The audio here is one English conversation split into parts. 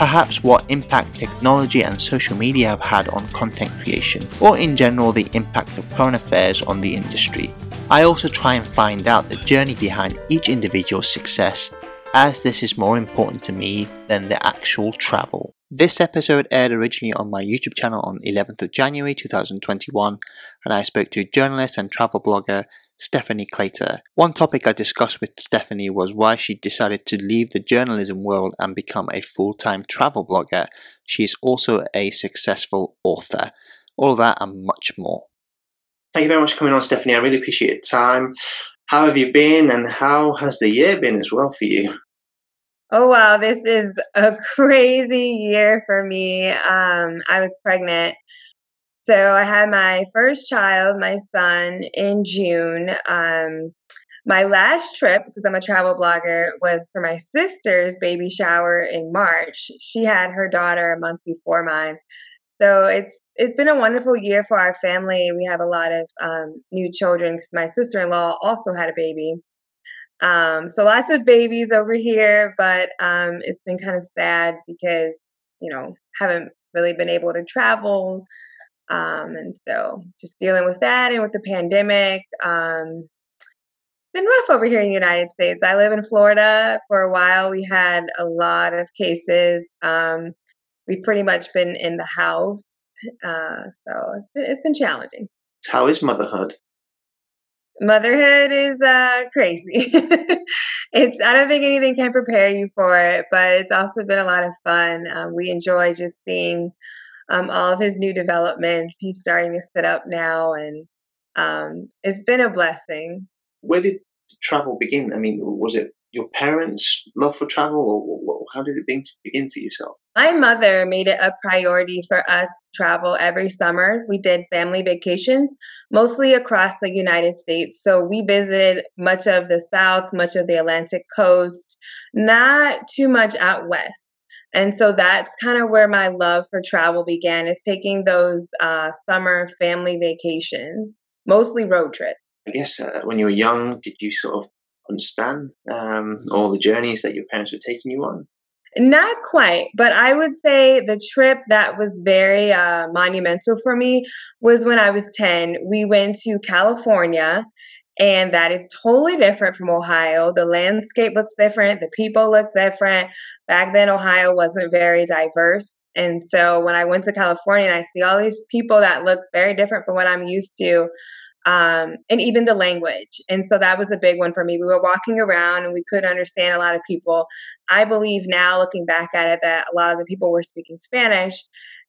perhaps what impact technology and social media have had on content creation, or in general the impact of current affairs on the industry. I also try and find out the journey behind each individual's success, as this is more important to me than the actual travel. This episode aired originally on my YouTube channel on 11th of January 2021, and I spoke to a journalist and travel blogger Stephanie Claytor. One topic I discussed with Stephanie was why she decided to leave the journalism world and become a full time travel blogger. She is also a successful author. All of that and much more. Thank you very much for coming on, Stephanie. I really appreciate your time. How have you been, and how has the year been as well for you? Oh wow, this is a crazy year for me. Um, I was pregnant so I had my first child, my son, in June. Um, my last trip, because I'm a travel blogger, was for my sister's baby shower in March. She had her daughter a month before mine. So it's it's been a wonderful year for our family. We have a lot of um, new children because my sister-in-law also had a baby. Um, so lots of babies over here, but um, it's been kind of sad because you know haven't really been able to travel um, and so just dealing with that and with the pandemic. Um, been rough over here in the United States. I live in Florida. For a while, we had a lot of cases. Um, we've pretty much been in the house, uh, so it's been it's been challenging. How is motherhood? Motherhood is uh, crazy. it's I don't think anything can prepare you for it, but it's also been a lot of fun. Um, we enjoy just seeing um, all of his new developments. He's starting to sit up now, and um, it's been a blessing. Where did travel begin? I mean, was it your parents' love for travel, or how did it begin for yourself? My mother made it a priority for us to travel every summer. We did family vacations, mostly across the United States. So we visited much of the South, much of the Atlantic coast, not too much out west. And so that's kind of where my love for travel began, is taking those uh, summer family vacations, mostly road trips. I guess uh, when you were young, did you sort of understand um, all the journeys that your parents were taking you on? Not quite, but I would say the trip that was very uh, monumental for me was when I was 10. We went to California and that is totally different from Ohio. The landscape looks different, the people look different. Back then, Ohio wasn't very diverse. And so when I went to California and I see all these people that look very different from what I'm used to, um, and even the language. And so that was a big one for me. We were walking around and we couldn't understand a lot of people. I believe now, looking back at it, that a lot of the people were speaking Spanish.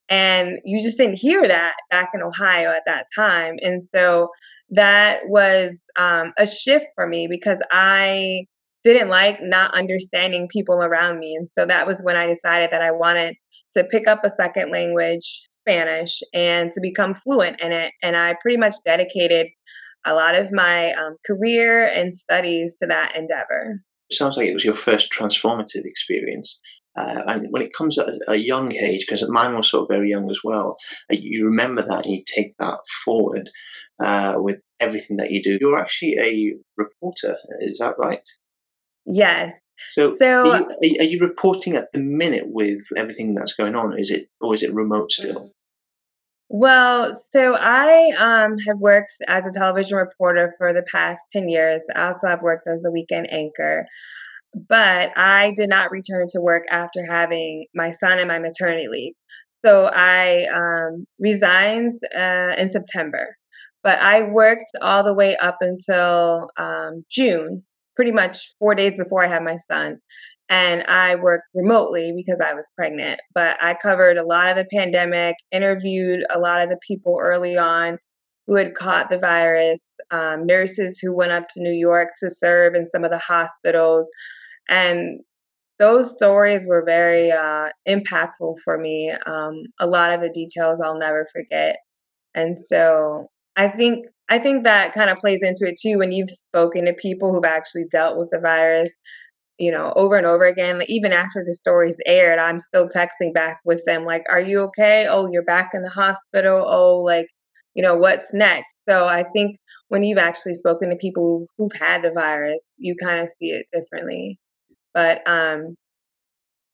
And you just didn't hear that back in Ohio at that time. And so that was um, a shift for me because I didn't like not understanding people around me. And so that was when I decided that I wanted to pick up a second language, Spanish, and to become fluent in it. And I pretty much dedicated a lot of my um, career and studies to that endeavor. Sounds like it was your first transformative experience. Uh, and when it comes at a young age, because mine was sort of very young as well, uh, you remember that and you take that forward uh, with everything that you do. You're actually a reporter, is that right? Yes. So, so are, you, are you reporting at the minute with everything that's going on? Is it or is it remote still? Well, so I um, have worked as a television reporter for the past 10 years. I also have worked as a weekend anchor. But I did not return to work after having my son and my maternity leave. So I um, resigned uh, in September. But I worked all the way up until um, June, pretty much four days before I had my son. And I worked remotely because I was pregnant. But I covered a lot of the pandemic, interviewed a lot of the people early on who had caught the virus, um, nurses who went up to New York to serve in some of the hospitals. And those stories were very uh, impactful for me. Um, a lot of the details I'll never forget. And so I think I think that kind of plays into it too when you've spoken to people who've actually dealt with the virus, you know, over and over again. Like even after the stories aired, I'm still texting back with them, like, Are you okay? Oh, you're back in the hospital. Oh, like, you know, what's next? So I think when you've actually spoken to people who've had the virus, you kind of see it differently. But um,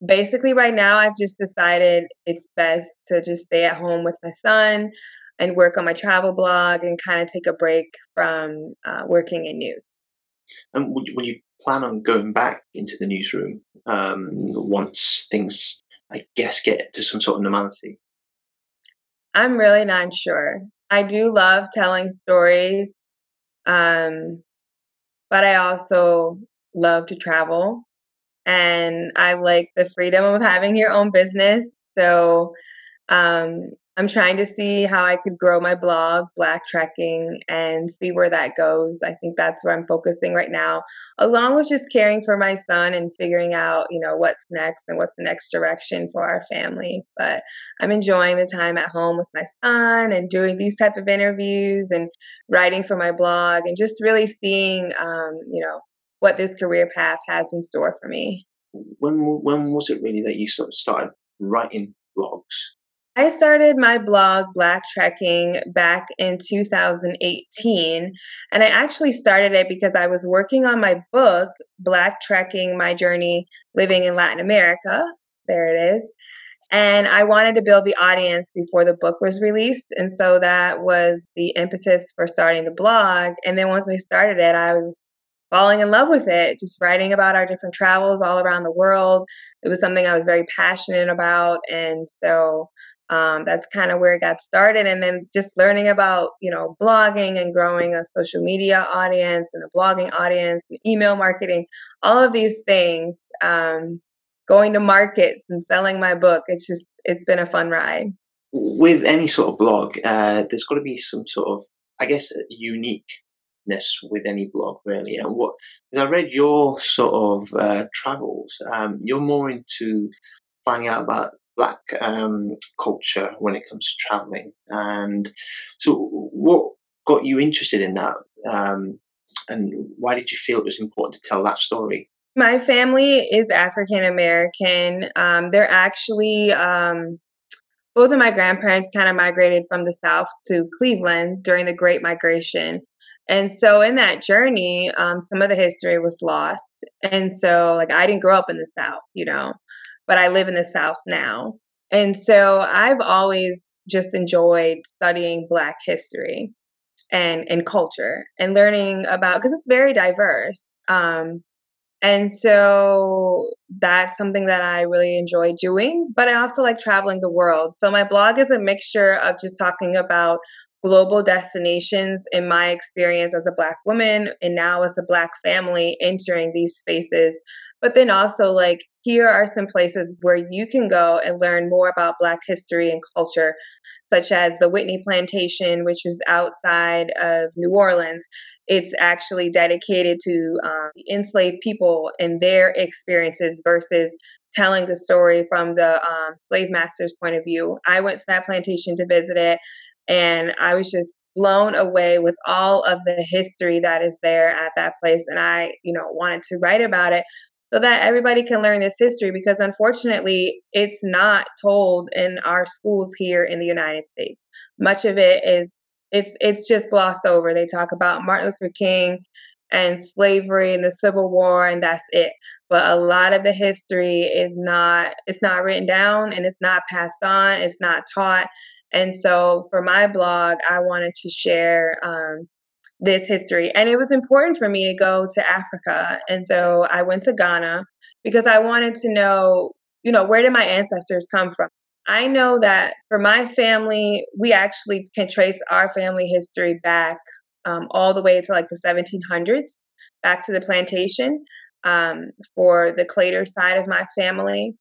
basically, right now, I've just decided it's best to just stay at home with my son and work on my travel blog and kind of take a break from uh, working in news. And you, you plan on going back into the newsroom um, once things, I guess, get to some sort of normality? I'm really not sure. I do love telling stories, um, but I also love to travel and I like the freedom of having your own business. So um, I'm trying to see how I could grow my blog, Blacktrekking, and see where that goes. I think that's where I'm focusing right now, along with just caring for my son and figuring out, you know, what's next and what's the next direction for our family. But I'm enjoying the time at home with my son and doing these type of interviews and writing for my blog and just really seeing, um, you know, what this career path has in store for me. When when was it really that you sort of started writing blogs? I started my blog, Black Trekking, back in 2018. And I actually started it because I was working on my book, Blacktrekking My Journey Living in Latin America. There it is. And I wanted to build the audience before the book was released. And so that was the impetus for starting the blog. And then once I started it, I was falling in love with it, just writing about our different travels all around the world. It was something I was very passionate about. And so um, that's kind of where it got started and then just learning about you know blogging and growing a social media audience and a blogging audience and email marketing all of these things um, going to markets and selling my book it's just it's been a fun ride. With any sort of blog uh, there's got to be some sort of i guess uniqueness with any blog really. And what i read your sort of uh, travels um, you're more into finding out about black um, culture when it comes to traveling. And so, what got you interested in that? Um, and why did you feel it was important to tell that story? My family is African American. Um, they're actually um, both of my grandparents kind of migrated from the South to Cleveland during the Great Migration. And so in that journey, um, some of the history was lost. And so, like, I didn't grow up in the South, you know but I live in the South now. And so I've always just enjoyed studying Black history and, and culture and learning about, because it's very diverse. Um, and so that's something that I really enjoy doing. But I also like traveling the world. So my blog is a mixture of just talking about global destinations in my experience as a Black woman and now as a Black family entering these spaces. But then also, like, here are some places where you can go and learn more about Black history and culture, such as the Whitney Plantation, which is outside of New Orleans. It's actually dedicated to um, enslaved people and their experiences versus telling the story from the um, slave master's point of view. I went to that plantation to visit it and I was just blown away with all of the history that is there at that place. And I, you know, wanted to write about it so that everybody can learn this history because unfortunately it's not told in our schools here in the United States. Much of it is it's it's just glossed over. They talk about Martin Luther King and slavery and the Civil War and that's it. But a lot of the history is not it's not written down and it's not passed on, it's not taught and so for my blog, I wanted to share um, this history. And it was important for me to go to Africa. And so I went to Ghana because I wanted to know, you know, where did my ancestors come from? I know that for my family, we actually can trace our family history back um, all the way to like the 1700s, back to the plantation um, for the Claytor side of my family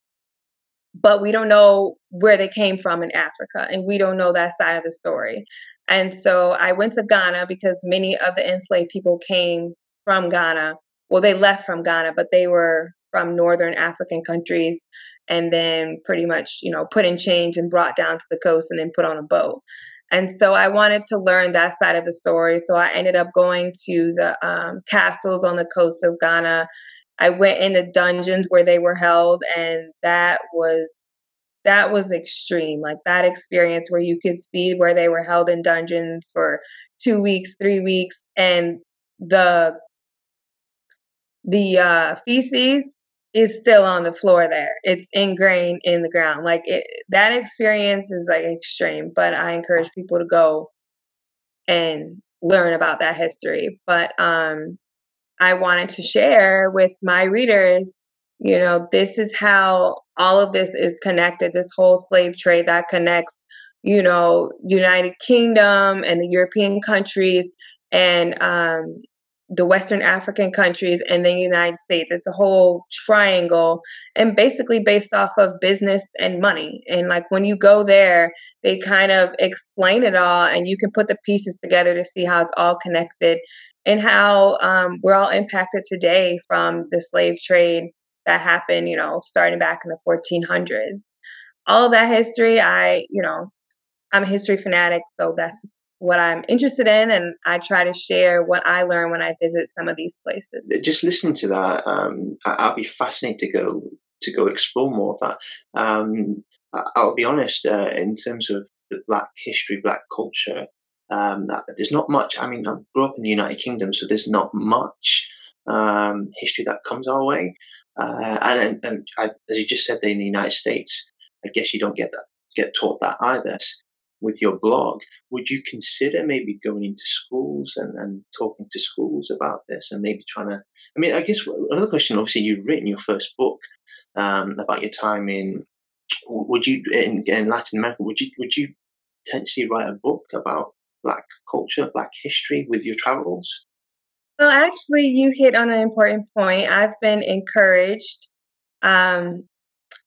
but we don't know where they came from in Africa, and we don't know that side of the story. And so I went to Ghana because many of the enslaved people came from Ghana. Well, they left from Ghana, but they were from northern African countries and then pretty much, you know, put in chains and brought down to the coast and then put on a boat. And so I wanted to learn that side of the story. So I ended up going to the um, castles on the coast of Ghana. I went in the dungeons where they were held, and that was that was extreme. Like that experience where you could see where they were held in dungeons for two weeks, three weeks, and the the uh, feces is still on the floor there. It's ingrained in the ground. Like it, that experience is like extreme, but I encourage people to go and learn about that history. But um I wanted to share with my readers, you know, this is how all of this is connected, this whole slave trade that connects, you know, United Kingdom and the European countries and um the Western African countries and the United States. It's a whole triangle and basically based off of business and money. And like when you go there, they kind of explain it all and you can put the pieces together to see how it's all connected and how um, we're all impacted today from the slave trade that happened, you know, starting back in the 1400s. All that history, I, you know, I'm a history fanatic, so that's what I'm interested in, and I try to share what I learn when I visit some of these places. Just listening to that, um, I'll be fascinated to go to go explore more of that. Um, I'll be honest, uh, in terms of the Black history, Black culture, um, there's not much. I mean, I grew up in the United Kingdom, so there's not much um, history that comes our way. Uh, and and I, as you just said, in the United States, I guess you don't get that get taught that either with your blog, would you consider maybe going into schools and, and talking to schools about this and maybe trying to? I mean, I guess another question. Obviously, you've written your first book um, about your time in. Would you in, in Latin America? Would you would you potentially write a book about Black culture, Black history with your travels? Well, actually, you hit on an important point. I've been encouraged. Um,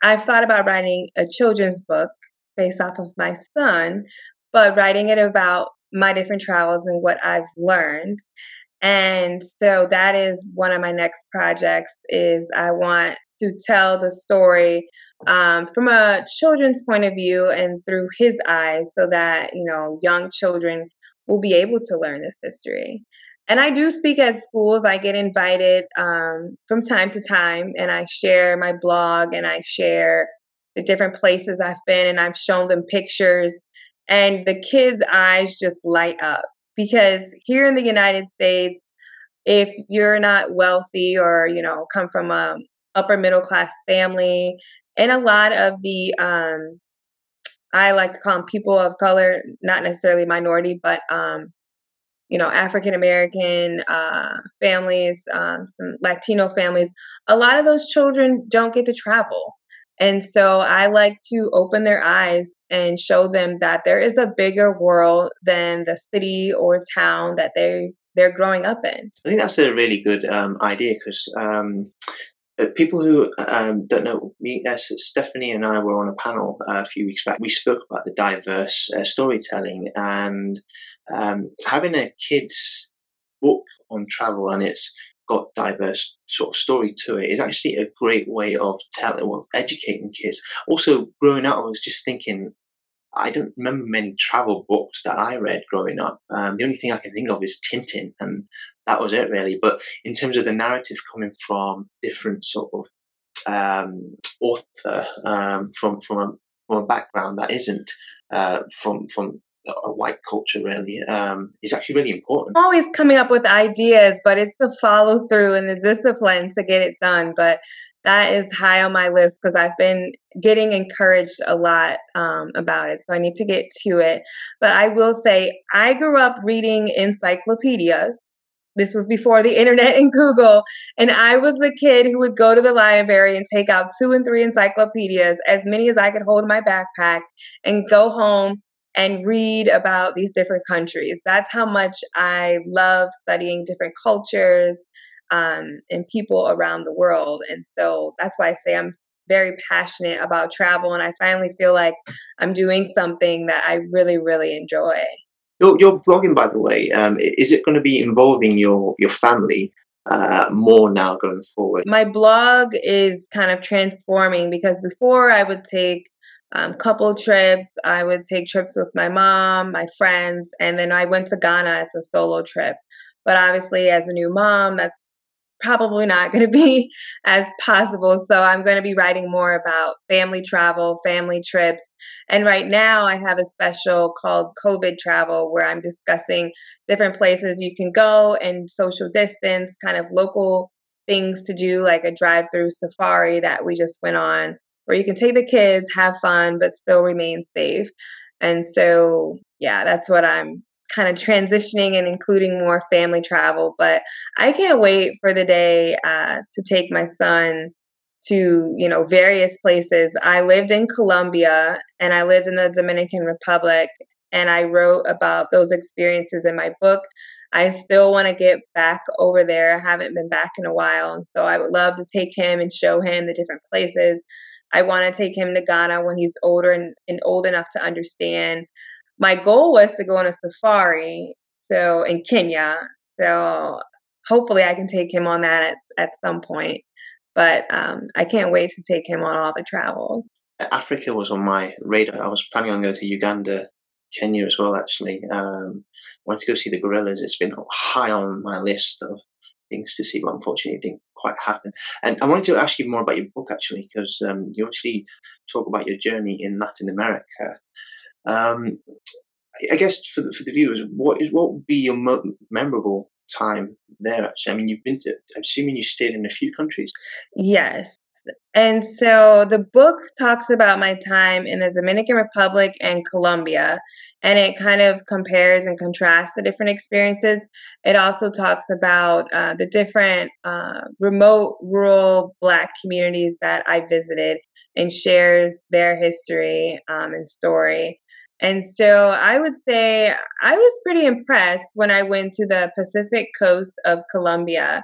I've thought about writing a children's book based off of my son, but writing it about my different travels and what I've learned. And so that is one of my next projects is I want to tell the story um, from a children's point of view and through his eyes so that, you know, young children will be able to learn this history. And I do speak at schools. I get invited um, from time to time and I share my blog and I share the different places I've been and I've shown them pictures and the kids' eyes just light up because here in the United States, if you're not wealthy or you know come from a upper middle class family, and a lot of the um, I like to call them people of color, not necessarily minority, but um, you know African American uh, families, um, some Latino families. A lot of those children don't get to travel. And so I like to open their eyes and show them that there is a bigger world than the city or town that they they're growing up in. I think that's a really good um, idea because um, uh, people who um, don't know me, uh, Stephanie and I were on a panel uh, a few weeks back. We spoke about the diverse uh, storytelling and um, having a kids book on travel and it's got diverse sort of story to it is actually a great way of telling, well, educating kids. Also, growing up, I was just thinking, I don't remember many travel books that I read growing up. Um, the only thing I can think of is Tintin, and that was it really. But in terms of the narrative coming from different sort of um, author um, from from a, from a background that isn't uh, from from a white culture really um, is actually really important. Always coming up with ideas, but it's the follow through and the discipline to get it done. But that is high on my list because I've been getting encouraged a lot um, about it. So I need to get to it. But I will say, I grew up reading encyclopedias. This was before the internet and Google. And I was the kid who would go to the library and take out two and three encyclopedias, as many as I could hold in my backpack, and go home and read about these different countries. That's how much I love studying different cultures um, and people around the world. And so that's why I say I'm very passionate about travel. And I finally feel like I'm doing something that I really, really enjoy. Your, your blogging, by the way, um, is it going to be involving your, your family? Uh, more now going forward? My blog is kind of transforming because before I would take um, couple trips. I would take trips with my mom, my friends, and then I went to Ghana as a solo trip. But obviously, as a new mom, that's probably not going to be as possible. So I'm going to be writing more about family travel, family trips. And right now I have a special called COVID travel where I'm discussing different places you can go and social distance, kind of local things to do, like a drive through safari that we just went on, where you can take the kids, have fun, but still remain safe. And so, yeah, that's what I'm kind of transitioning and including more family travel. But I can't wait for the day uh, to take my son to you know various places. I lived in Colombia and I lived in the Dominican Republic, and I wrote about those experiences in my book. I still want to get back over there. I haven't been back in a while, and so I would love to take him and show him the different places. I want to take him to Ghana when he's older and, and old enough to understand my goal was to go on a safari so in Kenya. So hopefully I can take him on that at, at some point. But um, I can't wait to take him on all the travels. Africa was on my radar. I was planning on going to Uganda, Kenya as well. Actually, um, wanted to go see the gorillas. It's been high on my list of things to see, but unfortunately, it didn't quite happen. And I wanted to ask you more about your book actually, because um, you actually talk about your journey in Latin America. Um, I guess for the, for the viewers, what is what would be your mo- memorable time there? Actually, I mean, you've been to. I'm assuming you stayed in a few countries. Yes, and so the book talks about my time in the Dominican Republic and Colombia, and it kind of compares and contrasts the different experiences. It also talks about uh, the different uh, remote, rural Black communities that I visited and shares their history um, and story. And so I would say I was pretty impressed when I went to the Pacific coast of Colombia.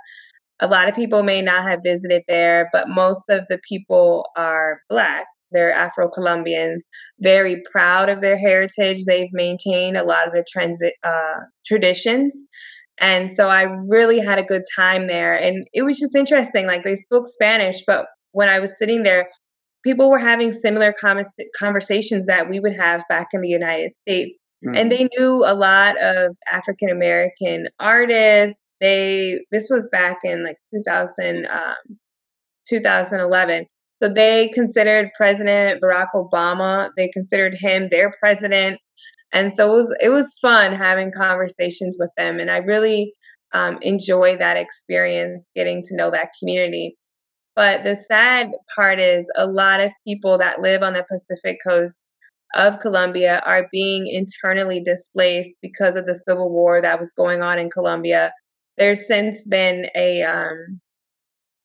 A lot of people may not have visited there, but most of the people are Black. They're Afro Colombians, very proud of their heritage. They've maintained a lot of the transit uh, traditions. And so I really had a good time there. And it was just interesting. Like they spoke Spanish, but when I was sitting there, people were having similar conversations that we would have back in the United States. Mm-hmm. And they knew a lot of African American artists. They this was back in like 2000, um, 2011. So they considered President Barack Obama. They considered him their president, and so it was it was fun having conversations with them. And I really um, enjoy that experience, getting to know that community. But the sad part is a lot of people that live on the Pacific coast of Colombia are being internally displaced because of the civil war that was going on in Colombia. There's since been a um,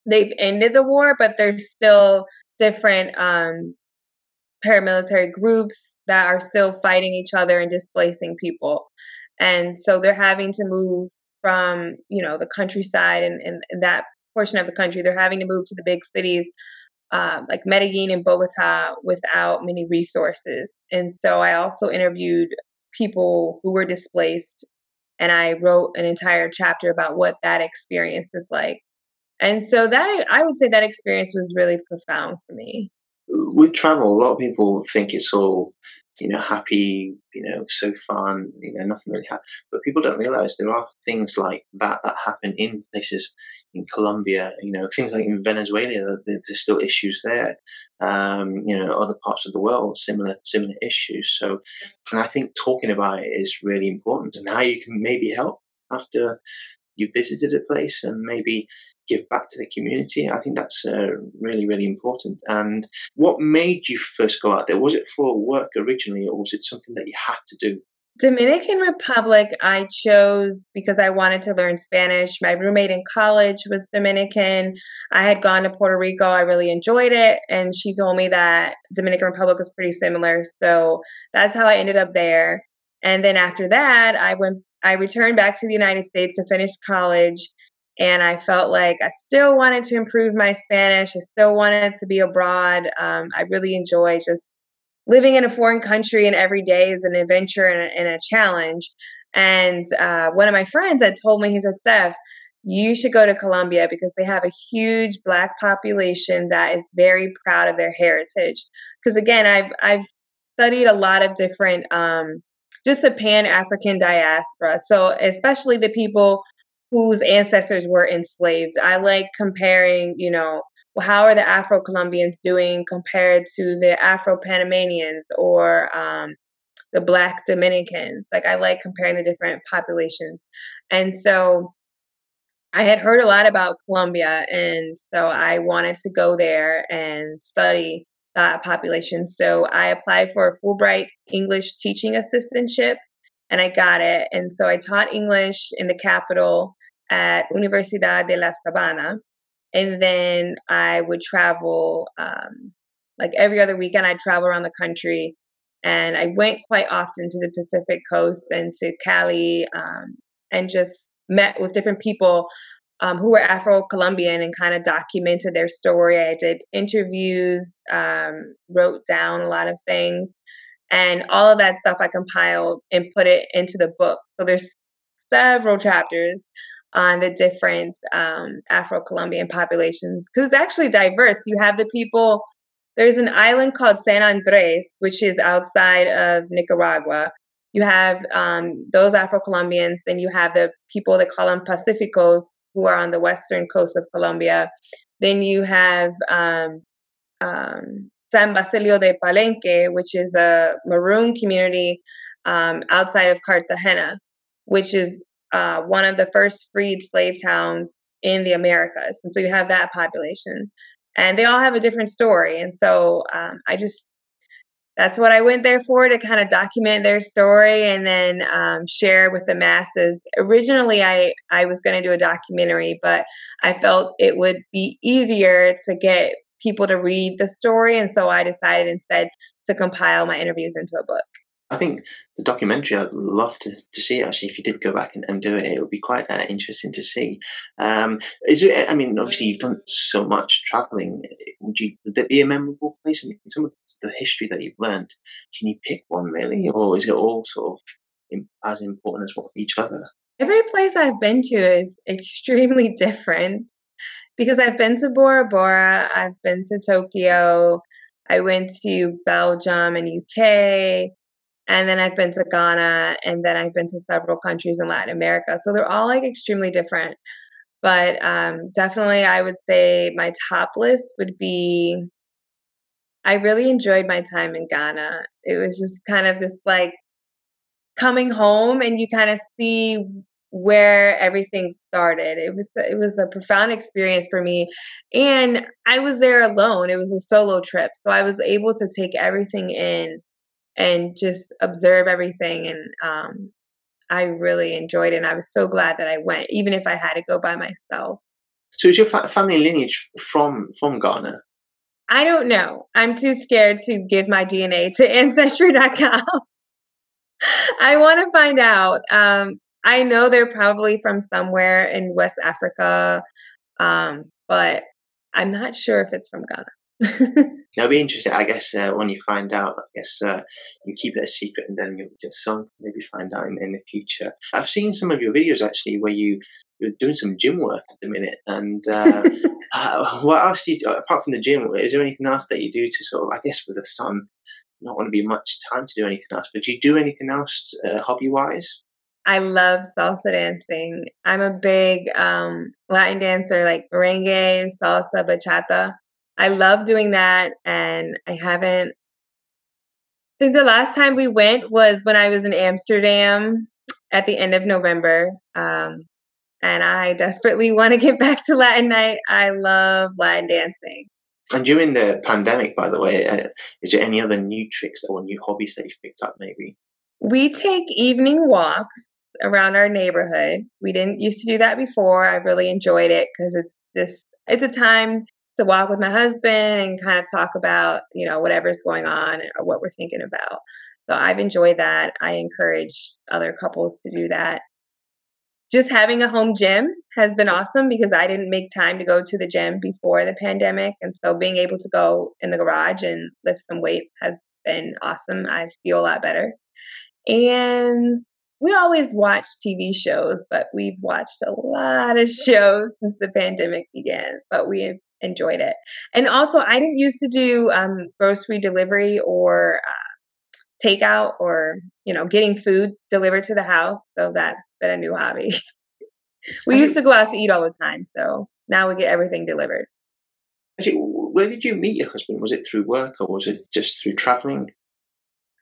they've ended the war, but there's still different um, paramilitary groups that are still fighting each other and displacing people. And so they're having to move from, you know, the countryside and, and, that portion of the country. They're having to move to the big cities um, like Medellin and Bogota without many resources. And so I also interviewed people who were displaced and I wrote an entire chapter about what that experience is like. And so that I would say that experience was really profound for me. With travel, a lot of people think it's all you know, happy, you know, so fun, you know, nothing really happened. But people don't realize there are things like that that happen in places in Colombia, you know, things like in Venezuela, there's still issues there. Um, you know, other parts of the world, similar similar issues. So, and I think talking about it is really important, and how you can maybe help after you visited a place and maybe give back to the community. I think that's uh, really, really important. And what made you first go out there? Was it for work originally, or was it something that you had to do? Dominican Republic, I chose because I wanted to learn Spanish. My roommate in college was Dominican. I had gone to Puerto Rico. I really enjoyed it. And she told me that Dominican Republic was pretty similar. So that's how I ended up there. And then after that, I went I returned back to the United States to finish college and I felt like I still wanted to improve my Spanish. I still wanted to be abroad. Um, I really enjoy just living in a foreign country, and every day is an adventure and a, and a challenge. And uh, one of my friends had told me, he said, Steph, you should go to Colombia because they have a huge black population that is very proud of their heritage. Because again, I've I've studied a lot of different um, just a pan African diaspora. So especially the people whose ancestors were enslaved. I like comparing, you know, how are the Afro Colombians doing compared to the Afro Panamanians or um, the Black Dominicans? Like, I like comparing the different populations. And so I had heard a lot about Colombia, and so I wanted to go there and study that population. So I applied for a Fulbright English teaching assistantship, and I got it. And so I taught English in the capital at Universidad de La Sabana, and then I would travel um, like every other weekend. I'd travel around the country, and I went quite often to the Pacific Coast and to Cali, um, and just met with different people um, who were Afro Colombian and kind of documented their story. I did interviews, um, wrote down a lot of things, and all of that stuff I compiled and put it into the book. So there's several chapters on the different um, Afro Colombian populations because it's actually diverse. You have the people. There's an island called San Andres, which is outside of Nicaragua, you have um, those Afro Colombians, then you have the people that call them Pacificos, who are on the western coast of Colombia. Then you have um, um, San Basilio de Palenque, which is a maroon community um, outside of Cartagena, which is uh, one of the first freed slave towns in the Americas. And so you have that population. And they all have a different story. And so um, I just that's what I went there for to kind of document their story and then um, share with the masses. Originally, I, I was going to do a documentary, but I felt it would be easier to get people to read the story. And so I decided instead to compile my interviews into a book. I think the documentary, I'd love to, to see actually. If you did go back and, and do it, it would be quite uh, interesting to see. Um, is it, I mean, obviously, you've done so much traveling. Would you, would there be a memorable place? I mean, some of the history that you've learned, can you pick one really? Or is it all sort of as important as each other? Every place I've been to is extremely different because I've been to Bora Bora, I've been to Tokyo, I went to Belgium and UK. And then I've been to Ghana and then I've been to several countries in Latin America. So they're all like extremely different. But um, definitely, I would say my top list would be I really enjoyed my time in Ghana. It was just kind of this like coming home and you kind of see where everything started. It was it was a profound experience for me and I was there alone. It was a solo trip. So I was able to take everything in and just observe everything. And um, I really enjoyed it. And I was so glad that I went, even if I had to go by myself. So is your fa- family lineage from from Ghana? I don't know. I'm too scared to give my DNA to Ancestry.com. I want to find out. Um, I know they're probably from somewhere in West Africa, um, but I'm not sure if it's from Ghana. It'll be interesting, I guess, uh, when you find out. I guess uh, you keep it a secret, and then you'll just some maybe find out in, in, the future. I've seen some of your videos actually where you you're doing some gym work at the minute. And uh, uh, what else do you do apart from the gym? Is there anything else that you do to sort of, I guess, with the son, not want to be much time to do anything else? But do you do anything else uh, hobby wise? I love salsa dancing. I'm a big um, Latin dancer, like merengue, salsa, bachata. I love doing that, and I haven't. I think the last time we went was when I was in Amsterdam at the end of November. Um, and I desperately want to get back to Latin night. I love Latin dancing. And during the pandemic, by the way, uh, is there any other new tricks or new hobbies that you've picked up maybe? We take evening walks around our neighborhood. We didn't used to do that before. I really enjoyed it because it's this it's a time to walk with my husband and kind of talk about, you know, whatever's going on or uh, what we're thinking about. So I've enjoyed that. I encourage other couples to do that. Just having a home gym has been awesome because I didn't make time to go to the gym before the pandemic. And so being able to go in the garage and lift some weights has been awesome. I feel a lot better. And we always watch TV shows, but we've watched a lot of shows since the pandemic began, but we enjoyed it. And also, I didn't used to do um, grocery delivery or uh, takeout or, you know, getting food delivered to the house. So that's been a new hobby. we used to go out to eat all the time. So now we get everything delivered. Actually, where did you meet your husband? Was it through work or was it just through traveling?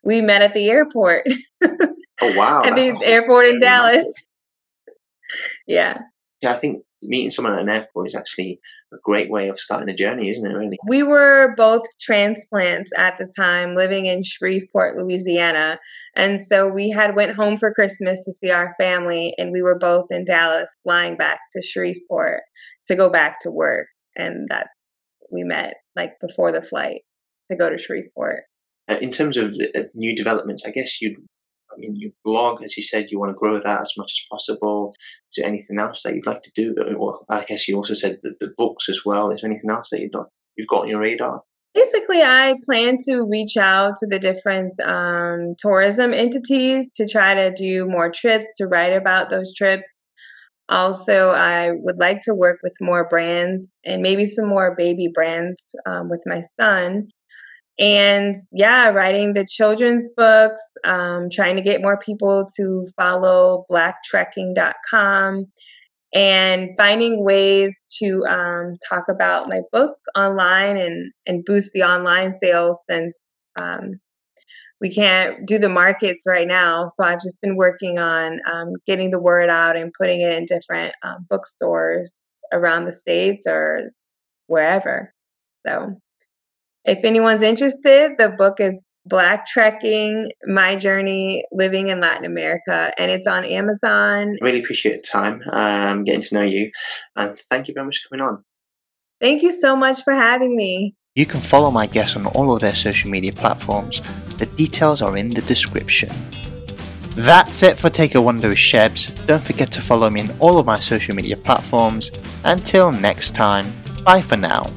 We met at the airport. Oh wow! at the airport in Dallas. yeah. Yeah, I think meeting someone at an airport is actually a great way of starting a journey, isn't it? Really. We were both transplants at the time, living in Shreveport, Louisiana, and so we had went home for Christmas to see our family, and we were both in Dallas, flying back to Shreveport to go back to work, and that we met like before the flight to go to Shreveport. Uh, in terms of uh, new developments, I guess you'd I mean, you blog, as you said, you want to grow that as much as possible. Is there anything else that you'd like to do? Or I guess you also said the, the books as well. Is there anything else that you've got, you've got on your radar? Basically, I plan to reach out to the different um, tourism entities to try to do more trips, to write about those trips. Also, I would like to work with more brands and maybe some more baby brands um, with my son and yeah, writing the children's books, um, trying to get more people to follow blacktrekking.com and finding ways to um, talk about my book online and, and boost the online sales since um, we can't do the markets right now. So I've just been working on um, getting the word out and putting it in different um, bookstores around the States or wherever. So if anyone's interested, the book is Blacktrekking My Journey Living in Latin America, and it's on Amazon. Really appreciate the time um, getting to know you, and thank you very much for coming on. Thank you so much for having me. You can follow my guests on all of their social media platforms. The details are in the description. That's it for Take a Wander with Shebs. Don't forget to follow me on all of my social media platforms. Until next time, bye for now.